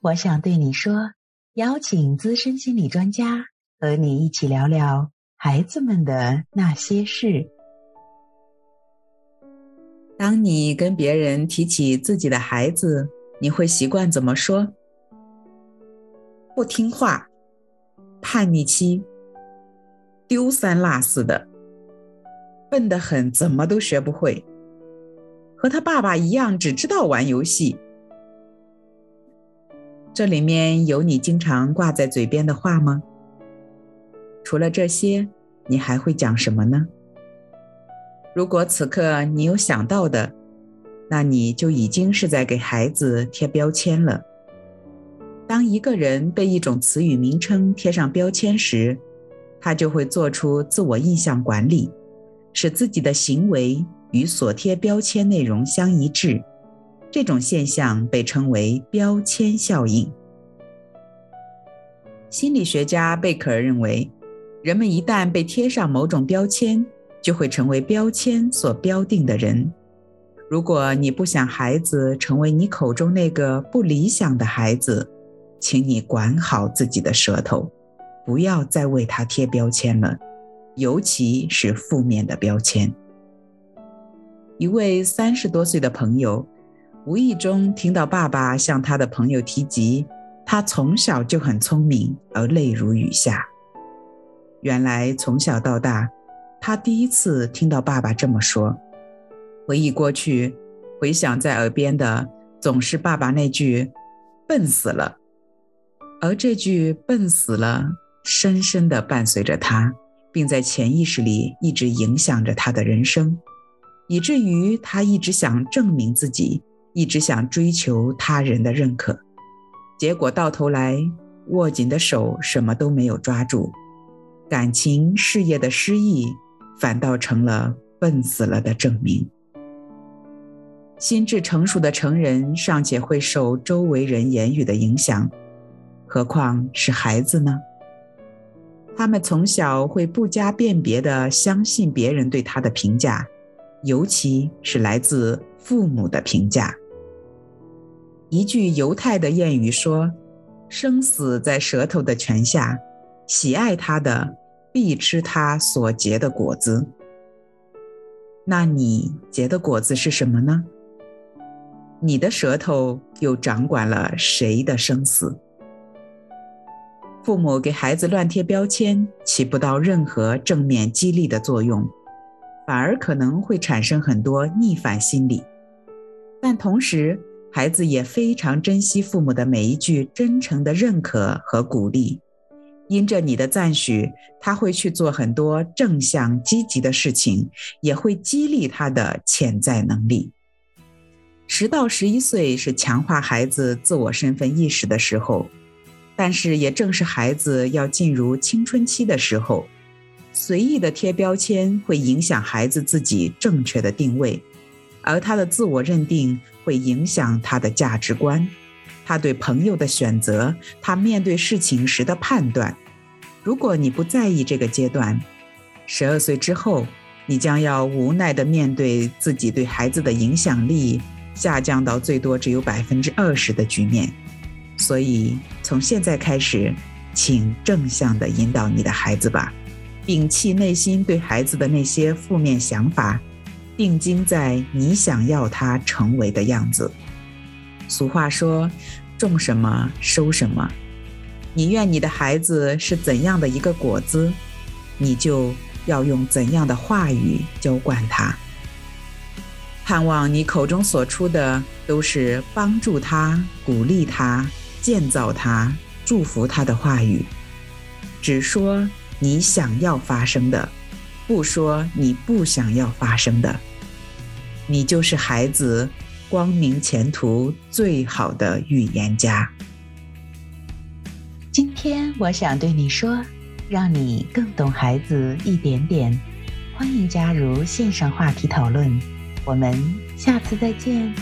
我想对你说，邀请资深心理专家和你一起聊聊孩子们的那些事。当你跟别人提起自己的孩子，你会习惯怎么说？不听话、叛逆期、丢三落四的、笨得很，怎么都学不会，和他爸爸一样，只知道玩游戏。这里面有你经常挂在嘴边的话吗？除了这些，你还会讲什么呢？如果此刻你有想到的，那你就已经是在给孩子贴标签了。当一个人被一种词语名称贴上标签时，他就会做出自我印象管理，使自己的行为与所贴标签内容相一致。这种现象被称为标签效应。心理学家贝克尔认为，人们一旦被贴上某种标签，就会成为标签所标定的人。如果你不想孩子成为你口中那个不理想的孩子，请你管好自己的舌头，不要再为他贴标签了，尤其是负面的标签。一位三十多岁的朋友。无意中听到爸爸向他的朋友提及，他从小就很聪明，而泪如雨下。原来从小到大，他第一次听到爸爸这么说。回忆过去，回想在耳边的总是爸爸那句“笨死了”，而这句“笨死了”深深地伴随着他，并在潜意识里一直影响着他的人生，以至于他一直想证明自己。一直想追求他人的认可，结果到头来握紧的手什么都没有抓住，感情事业的失意反倒成了笨死了的证明。心智成熟的成人尚且会受周围人言语的影响，何况是孩子呢？他们从小会不加辨别地相信别人对他的评价，尤其是来自父母的评价。一句犹太的谚语说：“生死在舌头的泉下，喜爱它的必吃它所结的果子。”那你结的果子是什么呢？你的舌头又掌管了谁的生死？父母给孩子乱贴标签，起不到任何正面激励的作用，反而可能会产生很多逆反心理。但同时，孩子也非常珍惜父母的每一句真诚的认可和鼓励，因着你的赞许，他会去做很多正向积极的事情，也会激励他的潜在能力。十到十一岁是强化孩子自我身份意识的时候，但是也正是孩子要进入青春期的时候，随意的贴标签会影响孩子自己正确的定位。而他的自我认定会影响他的价值观，他对朋友的选择，他面对事情时的判断。如果你不在意这个阶段，十二岁之后，你将要无奈地面对自己对孩子的影响力下降到最多只有百分之二十的局面。所以，从现在开始，请正向地引导你的孩子吧，摒弃内心对孩子的那些负面想法。定睛在你想要他成为的样子。俗话说：“种什么收什么。”你愿你的孩子是怎样的一个果子，你就要用怎样的话语浇灌他。盼望你口中所出的都是帮助他、鼓励他、建造他、祝福他的话语。只说你想要发生的。不说你不想要发生的，你就是孩子光明前途最好的预言家。今天我想对你说，让你更懂孩子一点点。欢迎加入线上话题讨论，我们下次再见。